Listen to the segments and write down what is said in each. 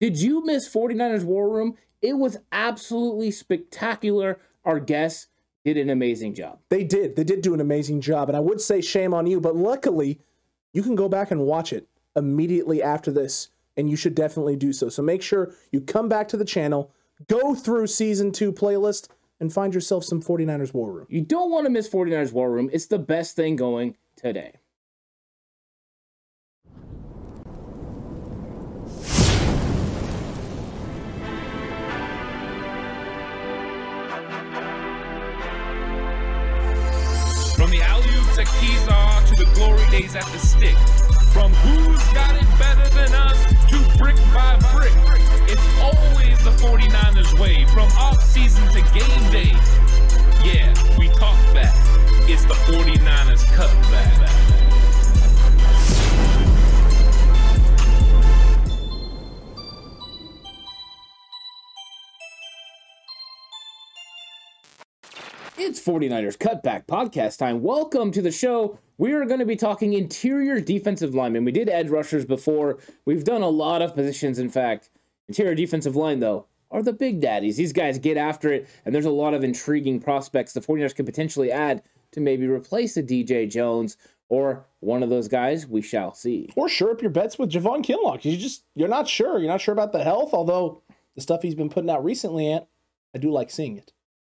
Did you miss 49ers War Room? It was absolutely spectacular. Our guests did an amazing job. They did. They did do an amazing job. And I would say shame on you, but luckily, you can go back and watch it immediately after this, and you should definitely do so. So make sure you come back to the channel, go through season two playlist, and find yourself some 49ers War Room. You don't want to miss 49ers War Room. It's the best thing going today. Days at the stick. From who's got it better than us to brick by brick. It's always the 49ers way. From off-season to game day. Yeah, we talk back. It's the 49ers cutback. It's 49ers Cutback Podcast time. Welcome to the show. We are going to be talking interior defensive linemen. We did edge rushers before. We've done a lot of positions, in fact. Interior defensive line, though, are the big daddies. These guys get after it, and there's a lot of intriguing prospects the 49ers could potentially add to maybe replace a DJ Jones or one of those guys. We shall see. Or sure up your bets with Javon Kinlaw. You just you're not sure. You're not sure about the health, although the stuff he's been putting out recently, Ant, I do like seeing it.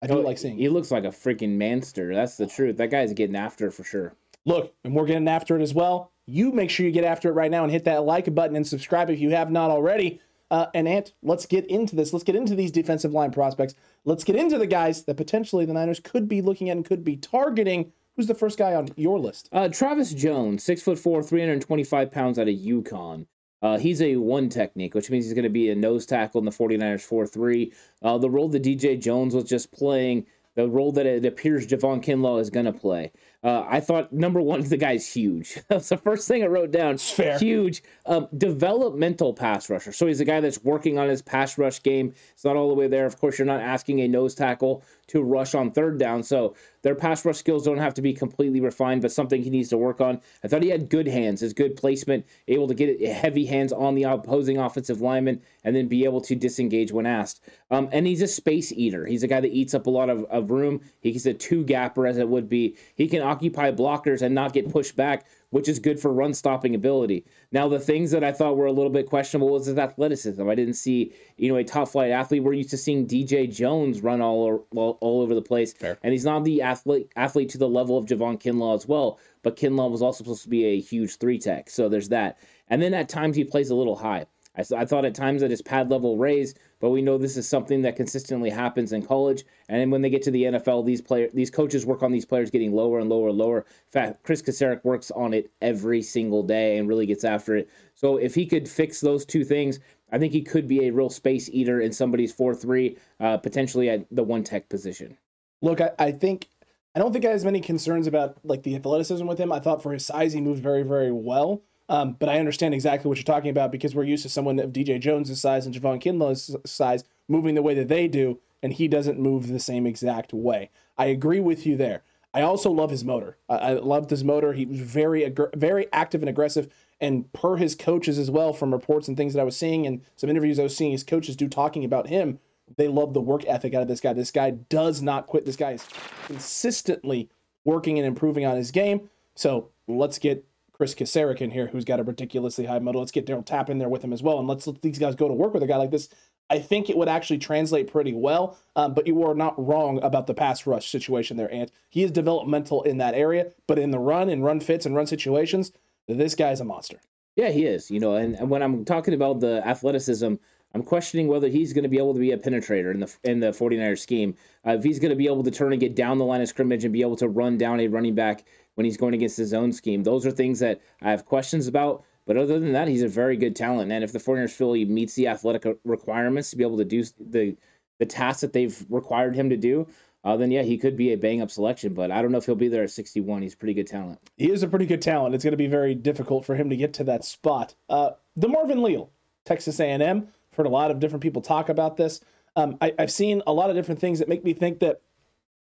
I do oh, like seeing He it. looks like a freaking manster. That's the truth. That guy's getting after for sure. Look, and we're getting after it as well. You make sure you get after it right now and hit that like button and subscribe if you have not already. Uh, and Ant, let's get into this. Let's get into these defensive line prospects. Let's get into the guys that potentially the Niners could be looking at and could be targeting. Who's the first guy on your list? Uh, Travis Jones, six foot four, 325 pounds out of UConn. Uh, he's a one technique, which means he's going to be a nose tackle in the 49ers 4 3. Uh, the role that DJ Jones was just playing, the role that it appears Javon Kinlaw is going to play. Uh, I thought number one, the guy's huge. That's the first thing I wrote down. fair. Huge. Um, developmental pass rusher. So he's a guy that's working on his pass rush game. It's not all the way there. Of course, you're not asking a nose tackle to rush on third down. So their pass rush skills don't have to be completely refined, but something he needs to work on. I thought he had good hands, his good placement, able to get heavy hands on the opposing offensive lineman, and then be able to disengage when asked. Um, and he's a space eater. He's a guy that eats up a lot of, of room. He's a two gapper, as it would be. He can occupy blockers and not get pushed back, which is good for run stopping ability. Now, the things that I thought were a little bit questionable was his athleticism. I didn't see, you know, a top flight athlete. We're used to seeing DJ Jones run all all, all over the place, and he's not the athlete athlete to the level of Javon Kinlaw as well. But Kinlaw was also supposed to be a huge three tech, so there's that. And then at times he plays a little high. I, I thought at times that his pad level raised, but we know this is something that consistently happens in college. And when they get to the NFL, these player, these coaches work on these players getting lower and lower and lower. In fact, Chris Kocurek works on it every single day and really gets after it. So if he could fix those two things, I think he could be a real space eater in somebody's four three, uh, potentially at the one tech position. Look, I, I think I don't think I have as many concerns about like the athleticism with him. I thought for his size he moved very, very well. Um, but I understand exactly what you're talking about because we're used to someone of DJ Jones' size and Javon Kinlaw's size moving the way that they do, and he doesn't move the same exact way. I agree with you there. I also love his motor. I, I loved his motor. He was very, aggr- very active and aggressive, and per his coaches as well, from reports and things that I was seeing and some interviews I was seeing his coaches do talking about him, they love the work ethic out of this guy. This guy does not quit. This guy is consistently working and improving on his game. So let's get Chris Kocurek in here, who's got a ridiculously high motor. Let's get Daryl Tapp in there with him as well, and let's let these guys go to work with a guy like this. I think it would actually translate pretty well. Um, but you are not wrong about the pass rush situation there, Ant. He is developmental in that area, but in the run and run fits and run situations, this guy's a monster. Yeah, he is. You know, and, and when I'm talking about the athleticism, I'm questioning whether he's going to be able to be a penetrator in the in the 49ers scheme. Uh, if he's going to be able to turn and get down the line of scrimmage and be able to run down a running back when he's going against his own scheme. Those are things that I have questions about. But other than that, he's a very good talent. And if the 49ers feel he meets the athletic requirements to be able to do the the tasks that they've required him to do, uh, then yeah, he could be a bang up selection. But I don't know if he'll be there at 61. He's pretty good talent. He is a pretty good talent. It's going to be very difficult for him to get to that spot. Uh, Marvin Leal, Texas A&M. I've heard a lot of different people talk about this. Um, I, I've seen a lot of different things that make me think that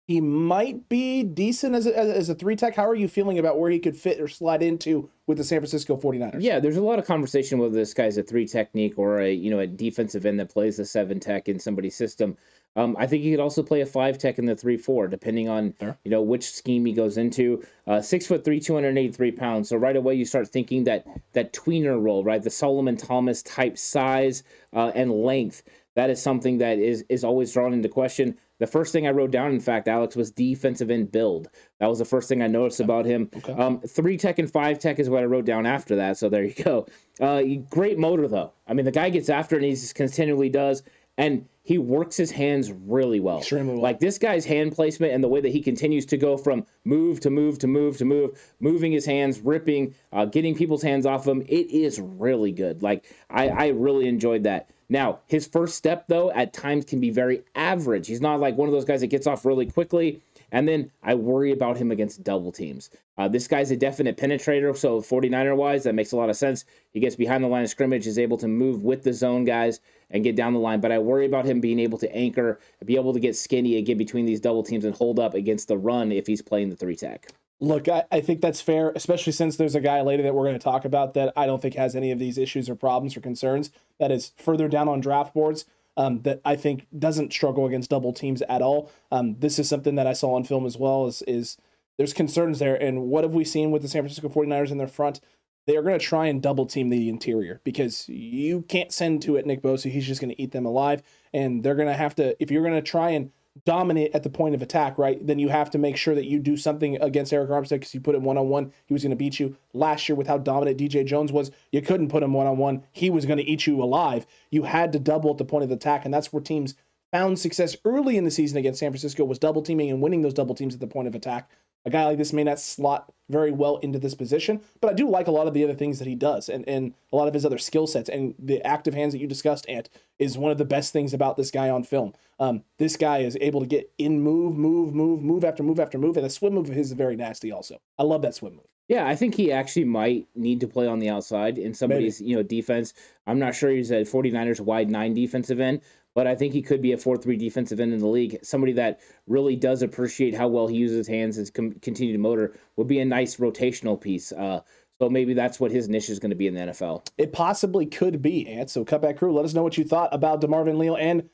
he might be decent as a, as a three tech. How are you feeling about where he could fit or slide into with the San Francisco 49ers? Yeah, there's a lot of conversation whether this guy's a three technique or a you know a defensive end that plays the seven tech in somebody's system. Um, I think he could also play a five tech in the three four, depending on Sure. you know which scheme he goes into. Uh, six foot three, two hundred eighty three pounds. So right away you start thinking that that tweener role, right, the Solomon Thomas type size uh, and length. That is something that is is always drawn into question. The first thing I wrote down, in fact, Alex, was defensive end build. That was the first thing I noticed about him. Okay. Um, three tech and five tech is what I wrote down after that. So there you go. Uh, great motor though. I mean, the guy gets after it and he just continually does, and he works his hands really well. Extremely well. Like this guy's hand placement and the way that he continues to go from move to move to move to move, moving his hands, ripping, uh, getting people's hands off him. It is really good. Like I, I really enjoyed that. Now, his first step, though, at times can be very average. He's not like one of those guys that gets off really quickly. And then I worry about him against double teams. Uh, this guy's a definite penetrator, so 49er wise, that makes a lot of sense. He gets behind the line of scrimmage, is able to move with the zone guys and get down the line. But I worry about him being able to anchor, be able to get skinny and get between these double teams and hold up against the run if he's playing the three tech. Look, I, I think that's fair, especially since there's a guy later that we're going to talk about that I don't think has any of these issues or problems or concerns. That is further down on draft boards. Um, that I think doesn't struggle against double teams at all. Um, this is something that I saw on film as well. Is is there's concerns there, and what have we seen with the San Francisco 49ers in their front? They are going to try and double team the interior because you can't send to it Nick Bosa. He's just going to eat them alive, and they're going to have to if you're going to try and dominate at the point of attack, right? Then you have to make sure that you do something against Arik Armstead because you put him one on one, he was going to beat you. Last year, with how dominant DJ Jones was, you couldn't put him one on one. He was going to eat you alive. You had to double at the point of attack, and that's where teams found success early in the season against San Francisco was double teaming and winning those double teams at the point of attack. A guy like this may not slot very well into this position, but I do like a lot of the other things that he does and, and a lot of his other skill sets. And the active hands that you discussed, Ant, is one of the best things about this guy on film. Um, this guy is able to get in move, move, move, move after move after move. And the swim move of his is very nasty also. I love that swim move. Yeah, I think he actually might need to play on the outside in somebody's, you know, defense. I'm not sure he's a 49ers wide nine defensive end, but I think he could be a 4-3 defensive end in the league. Somebody that really does appreciate how well he uses his hands and com- continued motor would be a nice rotational piece. Uh, so maybe that's what his niche is going to be in the NFL. It possibly could be, Ant. So cutback crew, let us know what you thought about DeMarvin Leal and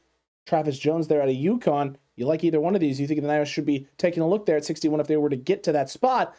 Travis Jones there out of UConn. You like either one of these? You think the Niners should be taking a look there at 61 if they were to get to that spot?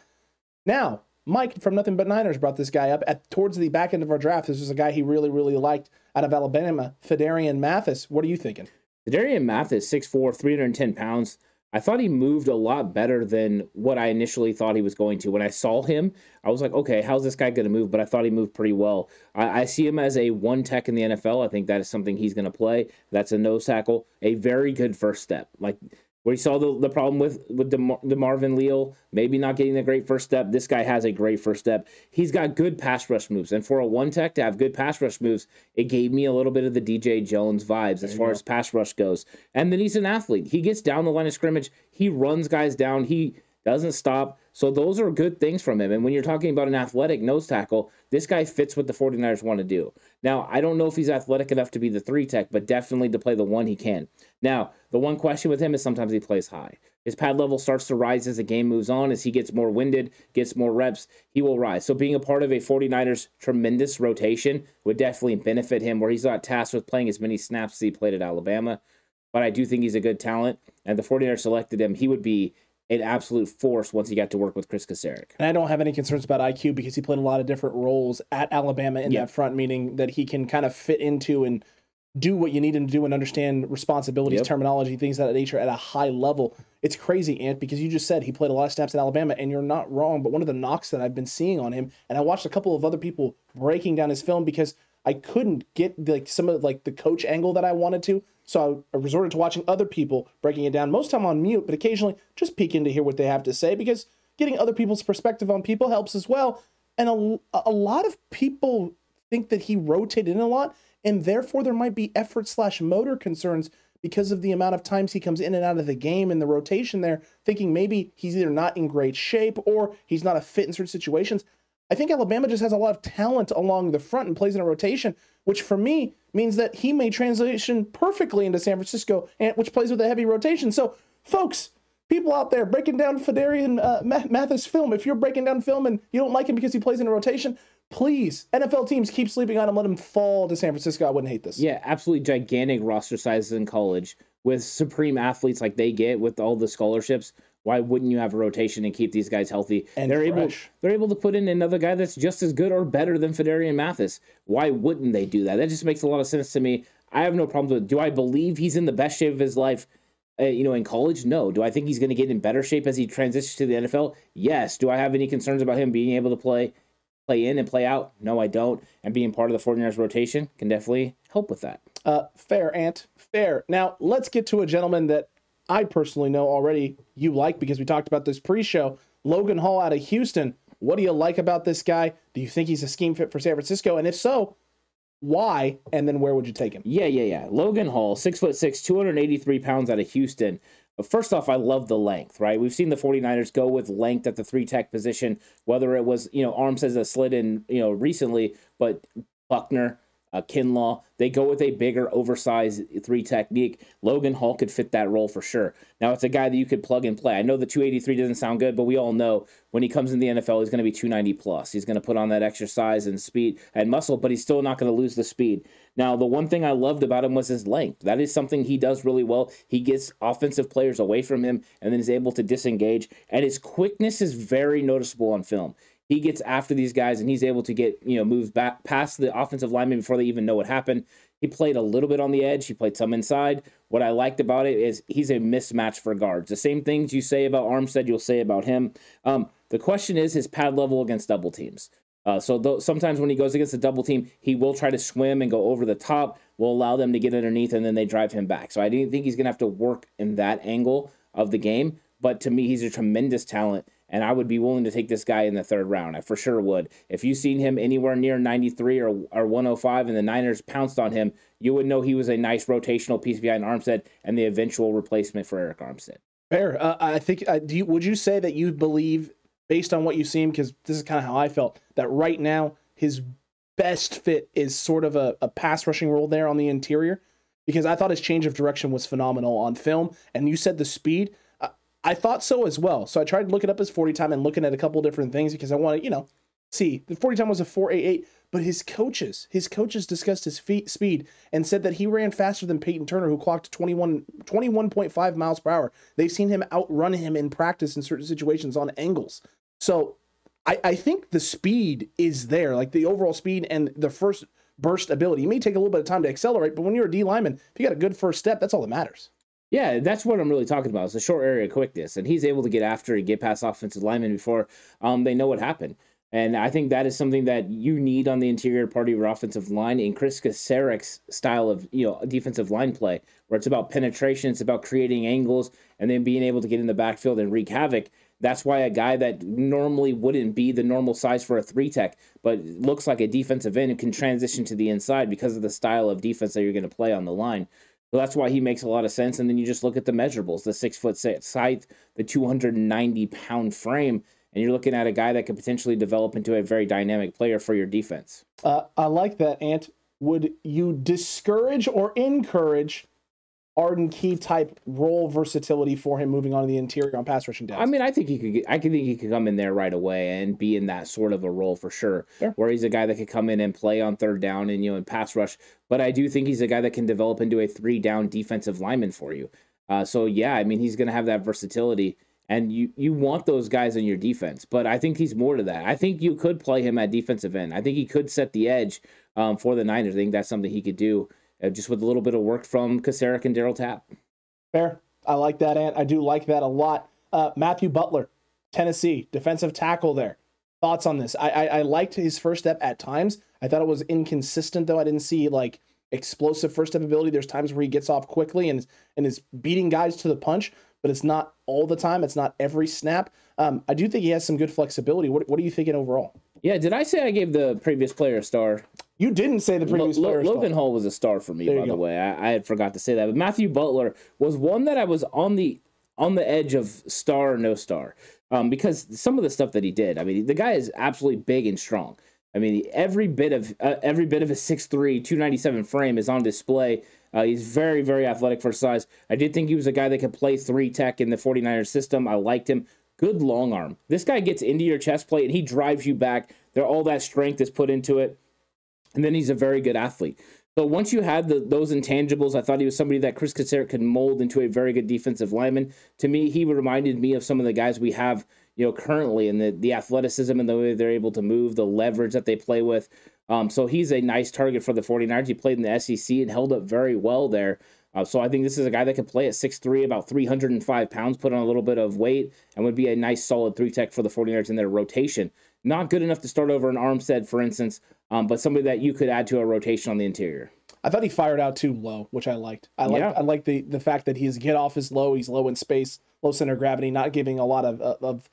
Now, Mike from Nothing But Niners brought this guy up at towards the back end of our draft. This was a guy he really, really liked out of Alabama, Phidarian Mathis. What are you thinking? Darian Mathis, 6'4, 310 pounds. I thought he moved a lot better than what I initially thought he was going to. When I saw him, I was like, okay, how's this guy going to move? But I thought he moved pretty well. I, I see him as a one tech in the NFL. I think that is something he's going to play. That's a nose tackle, a very good first step. Like where you saw the, the problem with with DeMar- DeMarvin Leal, maybe not getting the great first step. This guy has a great first step. He's got good pass rush moves, and for a one tech to have good pass rush moves, it gave me a little bit of the DJ Jones vibes as far as pass rush goes. And then he's an athlete. He gets down the line of scrimmage. He runs guys down. He doesn't stop. So those are good things from him. And when you're talking about an athletic nose tackle, this guy fits what the 49ers want to do. Now, I don't know if he's athletic enough to be the three tech, but definitely to play the one he can. Now, the one question with him is sometimes he plays high. His pad level starts to rise as the game moves on. As he gets more winded, gets more reps, he will rise. So being a part of a 49ers tremendous rotation would definitely benefit him where he's not tasked with playing as many snaps as he played at Alabama. But I do think he's a good talent. And the 49ers selected him. He would be an absolute force once he got to work with Chris Kocurek. And I don't have any concerns about IQ because he played a lot of different roles at Alabama in Yeah. that front, meaning that he can kind of fit into and do what you need him to do and understand responsibilities, Yep. terminology, things of that nature at a high level. It's crazy, Ant, because you just said he played a lot of snaps at Alabama, and you're not wrong. But one of the knocks that I've been seeing on him, and I watched a couple of other people breaking down his film because I couldn't get like some of like the coach angle that I wanted to. So I resorted to watching other people breaking it down, most time on mute, but occasionally just peek in to hear what they have to say because getting other people's perspective on people helps as well. And a, a lot of people think that he rotated in a lot, and therefore there might be effort slash motor concerns because of the amount of times he comes in and out of the game and the rotation there, thinking maybe he's either not in great shape or he's not a fit in certain situations. I think Alabama just has a lot of talent along the front and plays in a rotation, which for me means that he may transition perfectly into San Francisco, and which plays with a heavy rotation. So, folks, people out there breaking down Phidarian uh, Mathis film. If you're breaking down film and you don't like him because he plays in a rotation, please, NFL teams keep sleeping on him. Let him fall to San Francisco. I wouldn't hate this. Yeah, absolutely gigantic roster sizes in college with supreme athletes like they get with all the scholarships. Why wouldn't you have a rotation and keep these guys healthy? And they're fresh. able they're able to put in another guy that's just as good or better than Phidarian Mathis. Why wouldn't they do that? That just makes a lot of sense to me. I have no problems with. It. Do I believe he's in the best shape of his life? Uh, you know, in college, no. Do I think he's going to get in better shape as he transitions to the NFL? Yes. Do I have any concerns about him being able to play play in and play out? No, I don't. And being part of the 49ers rotation can definitely help with that. Uh, fair, Ant. Fair. Now, let's get to a gentleman that I personally know already you like because we talked about this pre show. Logan Hall out of Houston. What do you like about this guy? Do you think he's a scheme fit for San Francisco? And if so, why? And then where would you take him? Yeah, yeah, yeah. Logan Hall, six foot six, 283 pounds out of Houston. First off, I love the length, right? We've seen the 49ers go with length at the three tech position, whether it was, you know, Arms as a slid in, you know, recently, but Buckner, uh, Kinlaw. They go with a bigger, oversized three technique. Logan Hall could fit that role for sure. Now, it's a guy that you could plug and play. I know the 283 doesn't sound good, but we all know when he comes in the NFL, he's going to be 290 plus. He's going to put on that exercise and speed and muscle, but he's still not going to lose the speed. Now, the one thing I loved about him was his length. That is something he does really well. He gets offensive players away from him and then is able to disengage. And his quickness is very noticeable on film he gets after these guys and he's able to get you know moves back past the offensive lineman before they even know what happened. He played a little bit on the edge. He played some inside. What I liked about it is he's a mismatch for guards. The same things you say about Armstead, you'll say about him. Um, the question is his pad level against double teams. Uh, so th- sometimes when he goes against a double team, he will try to swim and go over the top. Will allow them to get underneath and then they drive him back. So I didn't think he's going to have to work in that angle of the game. But to me, he's a tremendous talent and I would be willing to take this guy in the third round. I for sure would. If you've seen him anywhere near 93 or, or 105 and the Niners pounced on him, you would know he was a nice rotational piece behind Armstead and the eventual replacement for Arik Armstead. Fair. Uh, I think. Uh, do you, would you say that you believe, based on what you've seen, because this is kind of how I felt, that right now his best fit is sort of a, a pass rushing role there on the interior? Because I thought his change of direction was phenomenal on film, and you said the speed. I thought so as well. So I tried looking up his 40 time and looking at a couple different things because I want to, you know, see. The 40 time was a 488, but his coaches, his coaches discussed his feet speed and said that he ran faster than Payton Turner, who clocked 21, 21.5 miles per hour. They've seen him outrun him in practice in certain situations on angles. So I, I think the speed is there, like the overall speed and the first burst ability. It may take a little bit of time to accelerate, but when you're a D lineman, if you got a good first step, that's all that matters. Yeah, that's what I'm really talking about. It's a short area quickness, and he's able to get after and get past offensive linemen before um, they know what happened. And I think that is something that you need on the interior part of your offensive line in Chris Kocurek's style of you know defensive line play, where it's about penetration, it's about creating angles, and then being able to get in the backfield and wreak havoc. That's why a guy that normally wouldn't be the normal size for a three tech, but looks like a defensive end, can transition to the inside because of the style of defense that you're going to play on the line. So that's why he makes a lot of sense. And then you just look at the measurables the six foot six height, the 290 pound frame, and you're looking at a guy that could potentially develop into a very dynamic player for your defense. Uh, I like that, Ant. Would you discourage or encourage Arden Key type role versatility for him moving on to the interior on pass rushing downs. I mean, I think he could. Get, I can think he could come in there right away and be in that sort of a role for sure. Sure. Where he's a guy that could come in and play on third down and you know and pass rush. But I do think he's a guy that can develop into a three down defensive lineman for you. Uh, so yeah, I mean, he's going to have that versatility, and you you want those guys in your defense. But I think he's more to that. I think you could play him at defensive end. I think he could set the edge um, for the Niners. I think that's something he could do uh, just with a little bit of work from Kocurek and Daryl Tapp. Fair. I like that, Ant. I do like that a lot. Uh, Matthew Butler, Tennessee, defensive tackle there. Thoughts on this? I, I, I liked his first step at times. I thought it was inconsistent though. I didn't see like explosive first step ability. There's times where he gets off quickly and and is beating guys to the punch, but it's not all the time. It's not every snap. Um, I do think he has some good flexibility. What what are you thinking overall? Yeah, did I say I gave the previous player a star? You didn't say the previous L- player. Logan Hall was a star for me, there by the way. I, I had forgot to say that. But Matthew Butler was one that I was on the on the edge of star or no star. Um, because some of the stuff that he did, I mean, the guy is absolutely big and strong. I mean, every bit of uh, every bit of his 6'3", 297 frame is on display Uh, he's very, very athletic for size. I did think he was a guy that could play three tech in the 49ers system. I liked him. Good long arm. This guy gets into your chest plate and he drives you back. There, all that strength is put into it. And then he's a very good athlete. So once you had the, those intangibles, I thought he was somebody that Chris Kocurek could mold into a very good defensive lineman. To me, he reminded me of some of the guys we have, you know, currently and the, the athleticism and the way they're able to move, the leverage that they play with. Um, so he's a nice target for the 49ers. He played in the SEC and held up very well there. Uh, so I think this is a guy that could play at 6'3", about 305 pounds, put on a little bit of weight, and would be a nice solid three tech for the 49ers in their rotation. Not good enough to start over an Armstead, for instance, um, but somebody that you could add to a rotation on the interior. I thought he fired out too low, which I liked. I like yeah. I like the the fact that he's get off is low. He's low in space, low center of gravity, not giving a lot of of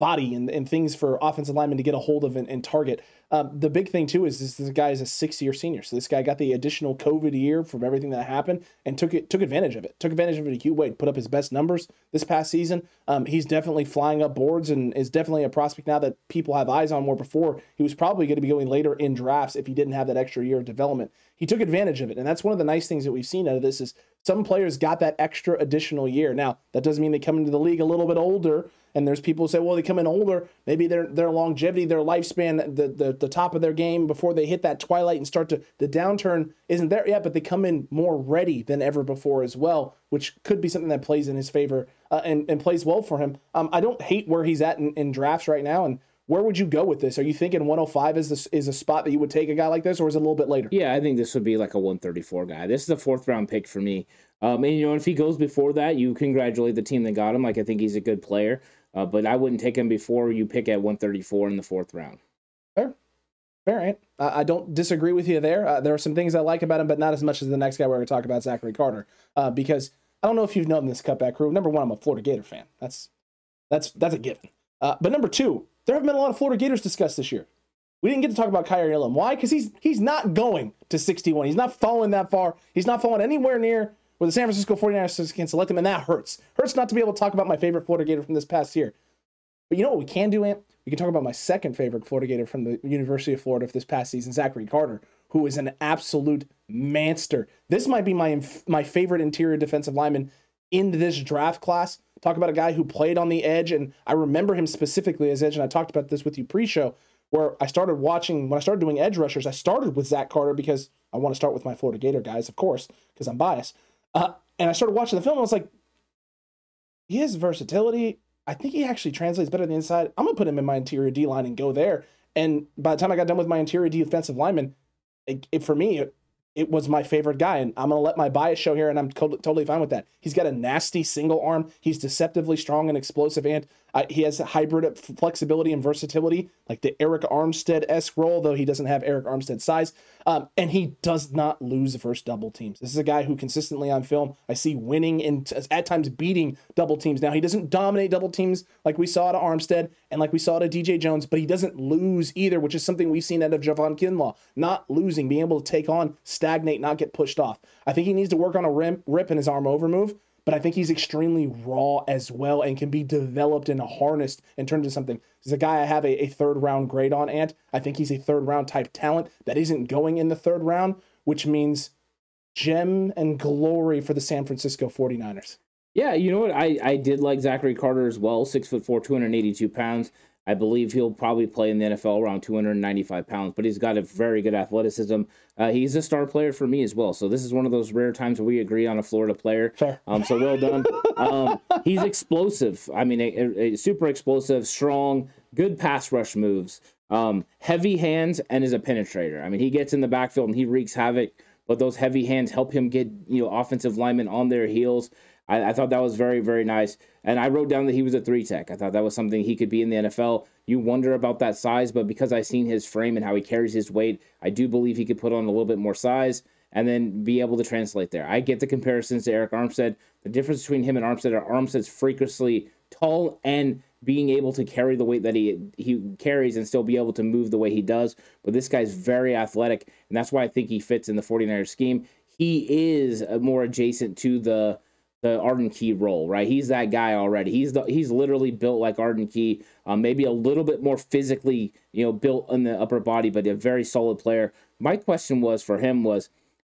body and, and things for offensive linemen to get a hold of and, and target. Um, the big thing too is this, this guy is a six year senior, so this guy got the additional COVID year from everything that happened and took it took advantage of it. Took advantage of it a huge way. Put up his best numbers this past season. Um, he's definitely flying up boards and is definitely a prospect now that people have eyes on. More before he was probably going to be going later in drafts if he didn't have that extra year of development. He took advantage of it, and that's one of the nice things that we've seen out of this is some players got that extra additional year. Now that doesn't mean they come into the league a little bit older and there's people who say, well, they come in older, maybe their their longevity, their lifespan, the, the the top of their game before they hit that twilight and start to the downturn isn't there yet, but they come in more ready than ever before as well, which could be something that plays in his favor uh, and and plays well for him. Um, I don't hate where he's at in, in drafts right now, and where would you go with this? Are you thinking 105 is this is a spot that you would take a guy like this, or is it a little bit later? Yeah, I think this would be like a 134 guy. This is a fourth round pick for me. Um, and you know, if he goes before that, you congratulate the team that got him. Like I think he's a good player. Uh, but I wouldn't take him before you pick at 134 in the fourth round. Fair. Fair, right? I don't disagree with you there. Uh, there are some things I like about him, but not as much as the next guy we're going to talk about, Zachary Carter. Uh, because I don't know if you've known this cutback crew. Number one, I'm a Florida Gator fan. That's that's that's a given. Uh, but number two, there have been a lot of Florida Gators discussed this year. We didn't get to talk about Kaiir Elam. Why? Because he's he's not going to 61. He's not falling that far. He's not falling anywhere near where the San Francisco 49ers can select him, and that hurts. Hurts not to be able to talk about my favorite Florida Gator from this past year. But you know what we can do, Ant? We can talk about my second favorite Florida Gator from the University of Florida of this past season, Zachary Carter, who is an absolute monster. This might be my my favorite interior defensive lineman in this draft class. Talk about a guy who played on the edge, and I remember him specifically as edge, and I talked about this with you pre-show, where I started watching when I started doing edge rushers. I started with Zach Carter because I want to start with my Florida Gator guys, of course, because I'm biased. Uh, and I started watching the film. I was like, he has versatility. I think he actually translates better than the inside. I'm gonna put him in my interior D line and go there. And by the time I got done with my interior D defensive lineman, it, it, for me, it, it was my favorite guy, and I'm gonna let my bias show here, and I'm co- totally fine with that. He's got a nasty single arm. He's deceptively strong and explosive, and he has a hybrid flexibility and versatility, like the Arik Armstead esque role, though he doesn't have Arik Armstead size. Um, and he does not lose versus double teams. This is a guy who consistently on film I see winning and at times beating double teams. Now he doesn't dominate double teams like we saw at Armstead and like we saw at DJ Jones, but he doesn't lose either, which is something we've seen out of Javon Kinlaw. Not losing, being able to take on, stagnate, not get pushed off. I think he needs to work on a rim, rip in his arm over move but I think he's extremely raw as well and can be developed and harnessed and turned into something. He's a guy I have a, a third round grade on, Ant. I think he's a third round type talent that isn't going in the third round, which means gem and glory for the San Francisco 49ers. Yeah, you know what? I, I did like Zachary Carter as well, six foot four, 282 pounds. I believe he'll probably play in the NFL around 295 pounds, but he's got a very good athleticism. Uh, he's a star player for me as well. So this is one of those rare times where we agree on a Florida player. Fair. Um, so well done. um, he's explosive. I mean, a, a super explosive, strong, good pass rush moves, um, heavy hands, and is a penetrator. I mean, he gets in the backfield and he wreaks havoc. But those heavy hands help him get you know offensive linemen on their heels. I, I, thought that was very, very nice. And I wrote down that he was a three tech. I thought that was something he could be in the NFL. You wonder about that size, but because I've seen his frame and how he carries his weight, I do believe he could put on a little bit more size and then be able to translate there. I get the comparisons to Arik Armstead. The difference between him and Armstead are Armstead's freakishly tall and being able to carry the weight that he he carries and still be able to move the way he does. But this guy's very athletic, and that's why I think he fits in the 49ers scheme. He is more adjacent to the the Arden Key role, right? He's that guy already. He's the he's literally built like Arden Key, um, maybe a little bit more physically, you know, built in the upper body, but a very solid player. My question was for him was,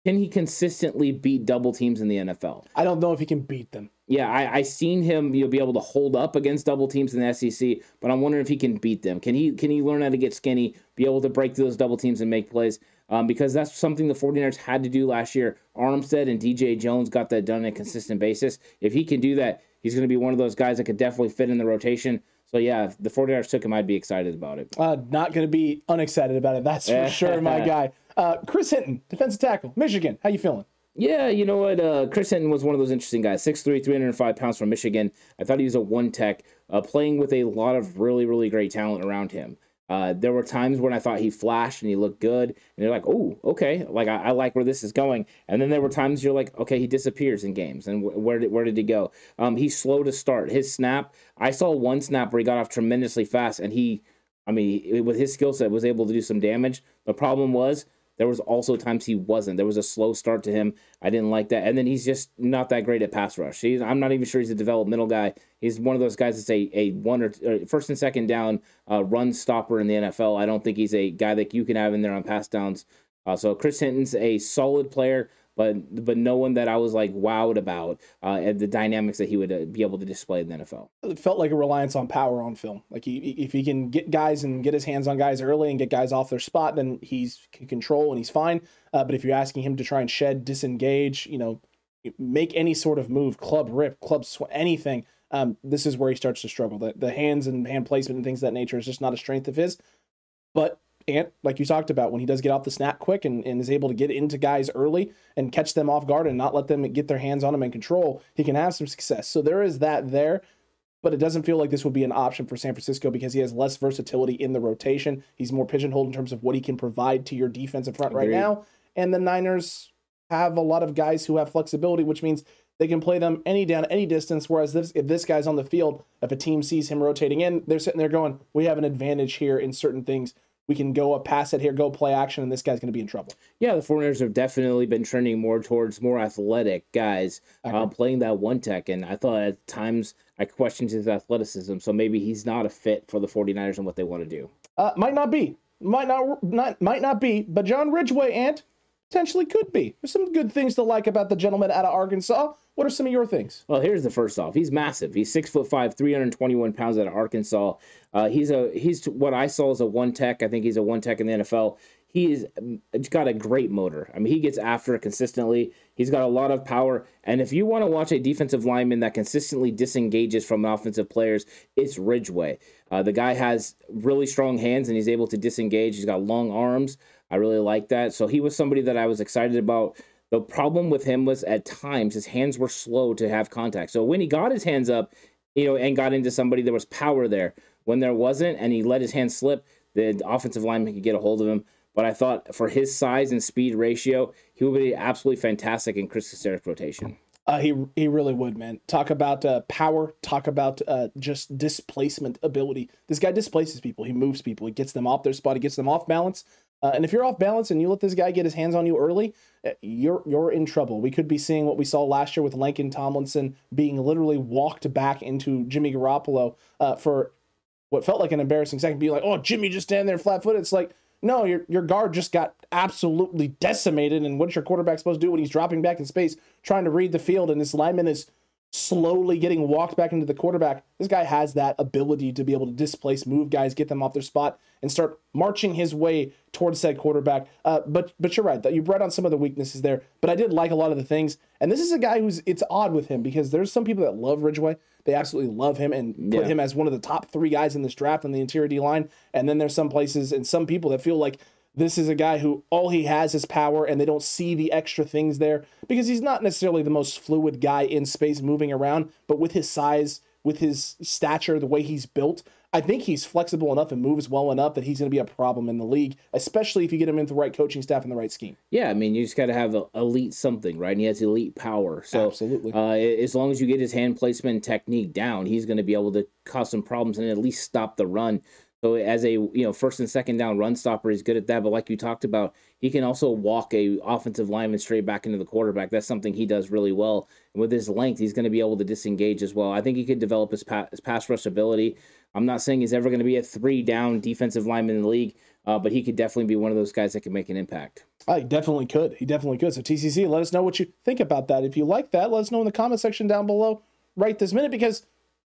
can he consistently beat double teams in the NFL? I don't know if he can beat them. Yeah, I, I seen him you know, be able to hold up against double teams in the SEC, but I'm wondering if he can beat them. Can he can he learn how to get skinny, be able to break through those double teams and make plays? Um, because that's something the 49ers had to do last year. Armstead and DJ Jones got that done on a consistent basis. If he can do that, he's going to be one of those guys that could definitely fit in the rotation. So yeah, if the 49ers took him, I'd be excited about it. Uh, not going to be unexcited about it. That's for sure, my guy. Uh, Chris Hinton, defensive tackle, Michigan. How you feeling? Yeah, you know what? Uh, Chris Hinton was one of those interesting guys. 6'3", 305 pounds from Michigan. I thought he was a one tech, uh, playing with a lot of really, really great talent around him. Uh, there were times when I thought he flashed and he looked good, and you're like, oh, okay, like I, I, like where this is going. And then there were times you're like, okay, he disappears in games, and wh- where did where did he go? Um, he's slow to start. His snap, I saw one snap where he got off tremendously fast, and he, I mean, with his skill set, was able to do some damage. The problem was there was also times he wasn't. There was a slow start to him. I didn't like that. And then he's just not that great at pass rush. He's, I'm not even sure he's a developmental guy. He's one of those guys that's a, a one or, first and second down uh, run stopper in the NFL. I don't think he's a guy that you can have in there on pass downs. Uh, so Chris Hinton's a solid player but but no one that I was like wowed about uh, and the dynamics that he would uh, be able to display in the NFL. It felt like a reliance on power on film. Like he, if he can get guys and get his hands on guys early and get guys off their spot, then he's can control and he's fine. Uh, but if you're asking him to try and shed, disengage, you know, make any sort of move, club rip, club sw- anything, um, this is where he starts to struggle. The the hands and hand placement and things that nature is just not a strength of his. But and like you talked about, when he does get off the snap quick and, and is able to get into guys early and catch them off guard and not let them get their hands on him and control, he can have some success. So there is that there, but it doesn't feel like this would be an option for San Francisco because he has less versatility in the rotation. He's more pigeonholed in terms of what he can provide to your defensive front Agreed. right now. And the Niners have a lot of guys who have flexibility, which means they can play them any down, any distance. Whereas this, if this guy's on the field, if a team sees him rotating in, they're sitting there going, "We have an advantage here in certain things." We can go up pass it here, go play action, and this guy's going to be in trouble. Yeah, the 49ers have definitely been trending more towards more athletic guys uh, playing that one tech. And I thought at times I questioned his athleticism. So maybe he's not a fit for the 49ers and what they want to do. Uh, might not be. Might not, not might not be, but John Ridgeway, Ant, potentially could be. There's some good things to like about the gentleman out of Arkansas. What are some of your things? Well, here's the first off. He's massive. He's six foot five, 321 pounds out of Arkansas. Uh, he's a he's what I saw as a one tech. I think he's a one tech in the NFL. He's got a great motor. I mean, he gets after it consistently. He's got a lot of power. And if you want to watch a defensive lineman that consistently disengages from offensive players, it's Ridgeway. Uh, the guy has really strong hands and he's able to disengage. He's got long arms. I really like that. So he was somebody that I was excited about. The problem with him was at times his hands were slow to have contact. So when he got his hands up, you know, and got into somebody, there was power there. When there wasn't, and he let his hand slip, the offensive lineman could get a hold of him. But I thought for his size and speed ratio, he would be absolutely fantastic in Chris Kocurek's rotation. Uh, he he really would, man. Talk about uh, power. Talk about uh, just displacement ability. This guy displaces people. He moves people. He gets them off their spot. He gets them off balance. Uh, and if you're off balance and you let this guy get his hands on you early, uh, you're you're in trouble. We could be seeing what we saw last year with Laken Tomlinson being literally walked back into Jimmy Garoppolo uh, for what felt like an embarrassing second. Be like, oh, Jimmy just stand there flat footed. It's like, no, your your guard just got absolutely decimated. And what's your quarterback supposed to do when he's dropping back in space, trying to read the field, and this lineman is slowly getting walked back into the quarterback. This guy has that ability to be able to displace, move guys, get them off their spot, and start marching his way towards said quarterback. Uh, but but you're right that you brought on some of the weaknesses there. But I did like a lot of the things. And this is a guy who's it's odd with him because there's some people that love Ridgeway. They absolutely love him and put yeah. him as one of the top three guys in this draft on the interior D line. And then there's some places and some people that feel like this is a guy who all he has is power and they don't see the extra things there because he's not necessarily the most fluid guy in space moving around, but with his size, with his stature, the way he's built, I think he's flexible enough and moves well enough that he's going to be a problem in the league, especially if you get him into the right coaching staff and the right scheme. Yeah, I mean, you just got to have elite something, right? And he has elite power. So, absolutely. Uh, as long as you get his hand placement technique down, he's going to be able to cause some problems and at least stop the run. So as a you know first and second down run stopper, he's good at that. But like you talked about, he can also walk a offensive lineman straight back into the quarterback. That's something he does really well. And with his length, he's going to be able to disengage as well. I think he could develop his, pa- his pass rush ability. I'm not saying he's ever going to be a three down defensive lineman in the league, uh, but he could definitely be one of those guys that can make an impact. I definitely could. He definitely could. So TCC, let us know what you think about that. If you like that, let us know in the comment section down below right this minute because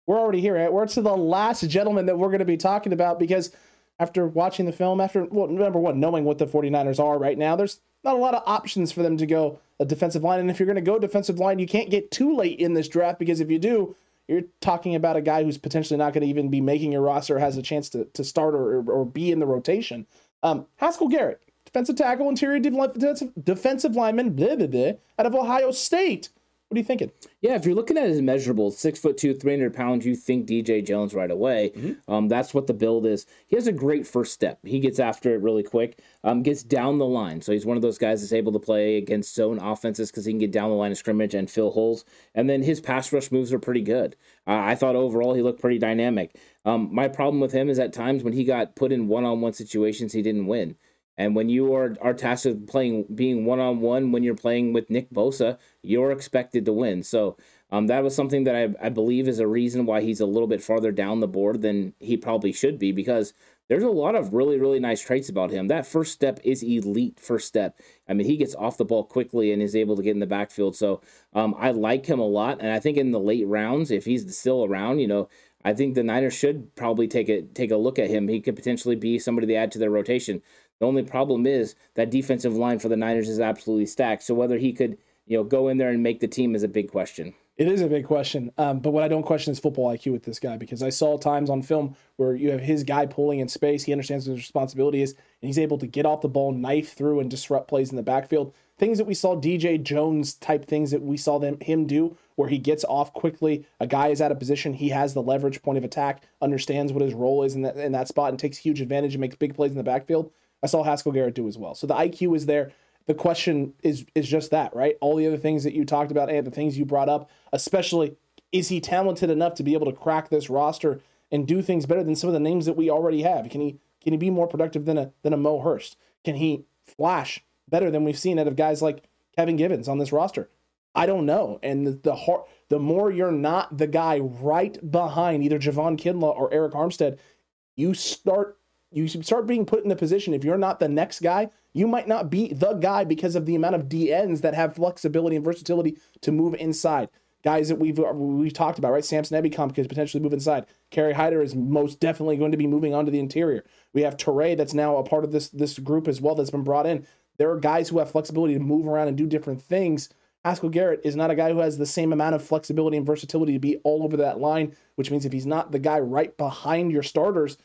we're already here. Right? We're to the last gentleman that we're going to be talking about because after watching the film, after well, number one, knowing what the 49ers are right now, there's not a lot of options for them to go a defensive line. And if you're going to go defensive line, you can't get too late in this draft because if you do, you're talking about a guy who's potentially not going to even be making your roster, has a chance to, to start or, or be in the rotation. Um, Haskell Garrett, defensive tackle, interior defensive, defensive lineman, blah, blah, blah, out of Ohio State. What are you thinking? Yeah, if you're looking at his measurables, six foot two, 300 pounds, you think DJ Jones right away. Mm-hmm. Um, that's what the build is. He has a great first step. He gets after it really quick, um, gets down the line. So he's one of those guys that's able to play against zone offenses because he can get down the line of scrimmage and fill holes. And then his pass rush moves are pretty good. Uh, I thought overall he looked pretty dynamic. Um, my problem with him is at times when he got put in one on one situations, he didn't win. And when you are, are tasked with playing, being one on one, when you're playing with Nick Bosa, you're expected to win. So um, that was something that I, I believe is a reason why he's a little bit farther down the board than he probably should be because there's a lot of really, really nice traits about him. That first step is elite first step. I mean, he gets off the ball quickly and is able to get in the backfield. So um, I like him a lot. And I think in the late rounds, if he's still around, you know, I think the Niners should probably take a take a look at him. He could potentially be somebody to add to their rotation. The only problem is that defensive line for the Niners is absolutely stacked. So whether he could, you know, go in there and make the team is a big question. It is a big question. Um, but what I don't question is football IQ with this guy because I saw times on film where you have his guy pulling in space. He understands what his responsibility is, and he's able to get off the ball, knife through, and disrupt plays in the backfield. Things that we saw DJ Jones type things that we saw them him do, where he gets off quickly. A guy is out of position. He has the leverage point of attack, understands what his role is in that in that spot, and takes huge advantage and makes big plays in the backfield. I saw Haskell Garrett do as well. So the IQ is there. The question is is just that, right? All the other things that you talked about and the things you brought up, especially is he talented enough to be able to crack this roster and do things better than some of the names that we already have? Can he can he be more productive than a than a Mo Hurst? Can he flash better than we've seen out of guys like Kevin Givens on this roster? I don't know. And the the, the more you're not the guy right behind either Javon Kinlaw or Arik Armstead, you start you should start being put in the position if you're not the next guy, you might not be the guy because of the amount of DNs that have flexibility and versatility to move inside. Guys that we've we've talked about, right? Samson Ebukam could potentially move inside. Kerry Hyder is most definitely going to be moving onto the interior. We have Turay that's now a part of this this group as well that's been brought in. There are guys who have flexibility to move around and do different things. Haskell Garrett is not a guy who has the same amount of flexibility and versatility to be all over that line, which means if he's not the guy right behind your starters,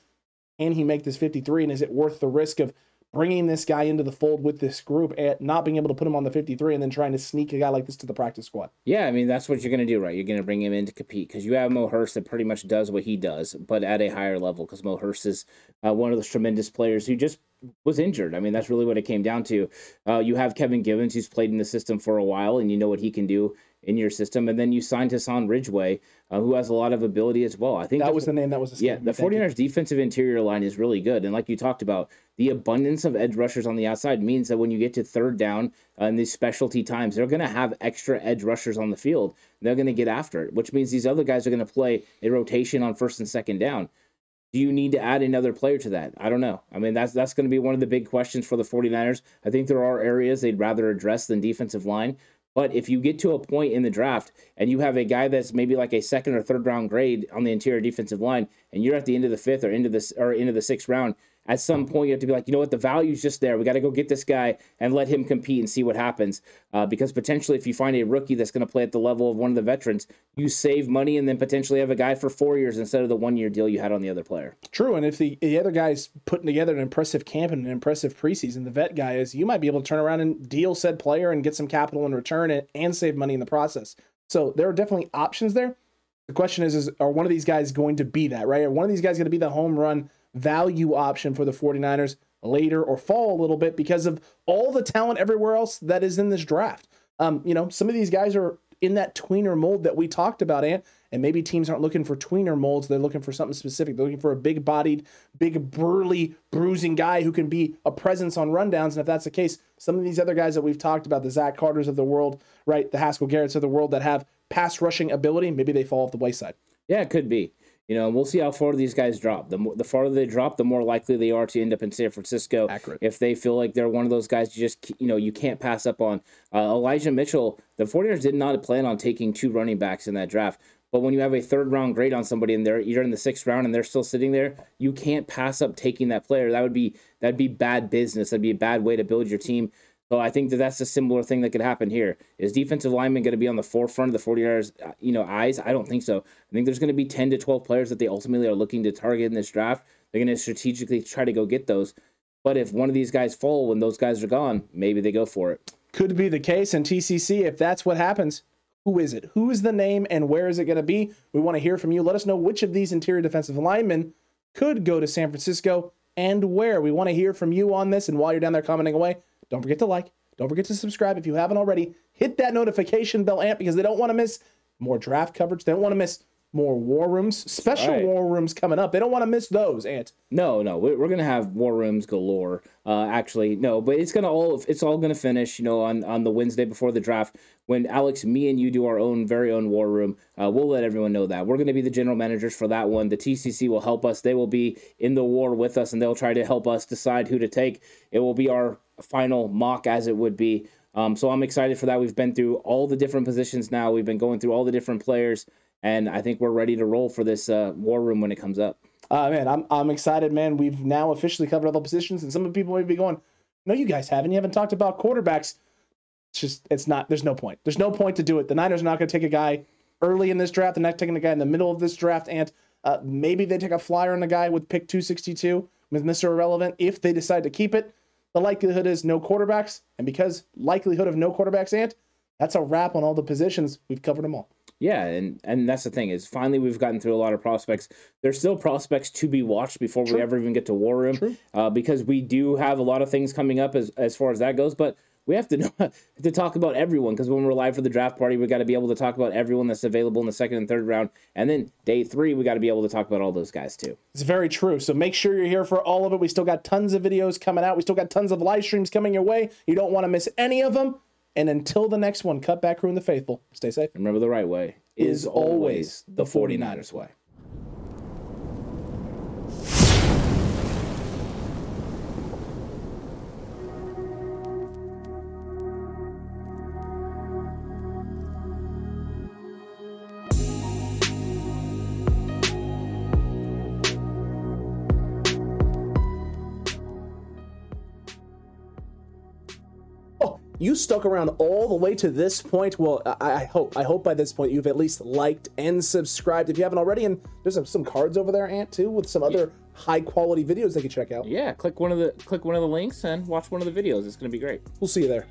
can he make this 53? And is it worth the risk of bringing this guy into the fold with this group and not being able to put him on the 53 and then trying to sneak a guy like this to the practice squad? Yeah, I mean, that's what you're going to do, right? You're going to bring him in to compete because you have Mo Hurst that pretty much does what he does, but at a higher level because Mo Hurst is uh, one of those tremendous players who just was injured. I mean, that's really what it came down to. Uh, you have Kevin Givens, who's played in the system for a while, and you know what he can do in your system. And then you signed Hassan Ridgeway, uh, who has a lot of ability as well. I think that was the name that was yeah. The 49ers defensive interior line is really good, and like you talked about, the abundance of edge rushers on the outside means that when you get to third down uh, in these specialty times, they're going to have extra edge rushers on the field. They're going to get after it, which means these other guys are going to play a rotation on first and second down. Do you need to add another player to that? I don't know. I mean, that's that's going to be one of the big questions for the 49ers. I think there are areas they'd rather address than defensive line. But if you get to a point in the draft and you have a guy that's maybe like a second or third round grade on the interior defensive line, and you're at the end of the fifth or into this or into the sixth round, at some point you have to be like, you know what, the value's just there. We got to go get this guy and let him compete and see what happens. Uh, because potentially, if you find a rookie that's going to play at the level of one of the veterans, you save money and then potentially have a guy for four years instead of the one year deal you had on the other player. True, and if the the other guy's putting together an impressive camp and an impressive preseason, the vet guy is, you might be able to turn around and deal said player and get some capital in return and, and save money in the process. So there are definitely options there. The question is, is are one of these guys going to be that, right? Are one of these guys going to be the home run value option for the 49ers later or fall a little bit because of all the talent everywhere else that is in this draft. Um, you know, some of these guys are in that tweener mold that we talked about, and and maybe teams aren't looking for tweener molds. They're looking for something specific. They're looking for a big bodied, big burly, bruising guy who can be a presence on rundowns. And if that's the case, some of these other guys that we've talked about, the Zach Carters of the world, right, the Haskell Garretts of the world that have pass rushing ability, maybe they fall off the wayside. Yeah, it could be. You know, and we'll see how far these guys drop. The more, the farther they drop, the more likely they are to end up in San Francisco. Accurate. If they feel like they're one of those guys, you just you know you can't pass up on. Uh, Elijah Mitchell, the 49ers did not plan on taking two running backs in that draft. But when you have a third round grade on somebody and they're you're in the sixth round and they're still sitting there, you can't pass up taking that player. That would be that'd be bad business. That'd be a bad way to build your team. So I think that that's a similar thing that could happen here. Is defensive lineman going to be on the forefront of the 49ers, uh, you know, eyes? I don't think so. I think there's going to be 10 to 12 players that they ultimately are looking to target in this draft. They're going to strategically try to go get those. But if one of these guys fall when those guys are gone, maybe they go for it. Could be the case in TCC. If that's what happens, who is it? Who is the name and where is it going to be? We want to hear from you. Let us know which of these interior defensive linemen could go to San Francisco and where. We want to hear from you on this. And while you're down there commenting away, don't forget to like, don't forget to subscribe if you haven't already. Hit that notification bell, amp because they don't want to miss more draft coverage. They don't want to miss more war rooms, special right. war rooms coming up. They don't want to miss those, Ant. No, no, we're, we're gonna have war rooms galore. Uh, actually, no, but it's gonna all it's all gonna finish, you know, on on the Wednesday before the draft when Alex, me, and you do our own very own war room. Uh, we'll let everyone know that we're gonna be the general managers for that one. The TCC will help us. They will be in the war with us, and they'll try to help us decide who to take. It will be our final mock, as it would be. Um, so I'm excited for that. We've been through all the different positions now. We've been going through all the different players and I think we're ready to roll for this uh, war room when it comes up. Uh, man, I'm I'm excited, man. We've now officially covered all the positions, and some of the people may be going, "No, you guys haven't. You haven't talked about quarterbacks." It's just it's not. There's no point. There's no point to do it. The Niners are not going to take a guy early in this draft. They're not taking a guy in the middle of this draft, and uh, maybe they take a flyer on a guy with pick 262 with Mr. Irrelevant if they decide to keep it. The likelihood is no quarterbacks, and because likelihood of no quarterbacks, Ant, that's a wrap on all the positions. We've covered them all. Yeah, and and that's the thing is finally we've gotten through a lot of prospects. There's still prospects to be watched before True. we ever even get to War Room, uh, because we do have a lot of things coming up as as far as that goes. But we have to know to talk about everyone because when we're live for the draft party, we got to be able to talk about everyone that's available in the second and third round, and then day three we got to be able to talk about all those guys too. It's very true. So make sure you're here for all of it. We still got tons of videos coming out. We still got tons of live streams coming your way. You don't want to miss any of them. And until the next one, Cutback Crew and the Faithful, stay safe. Remember the right way Is always the 49ers way. You stuck around all the way to this point. Well, I, I hope I hope by this point you've at least liked and subscribed if you haven't already. And there's some, some cards over there, Ant, too, with some other high quality videos they can check out. Yeah, click one of the click one of the links and watch one of the videos. It's gonna be great. We'll see you there.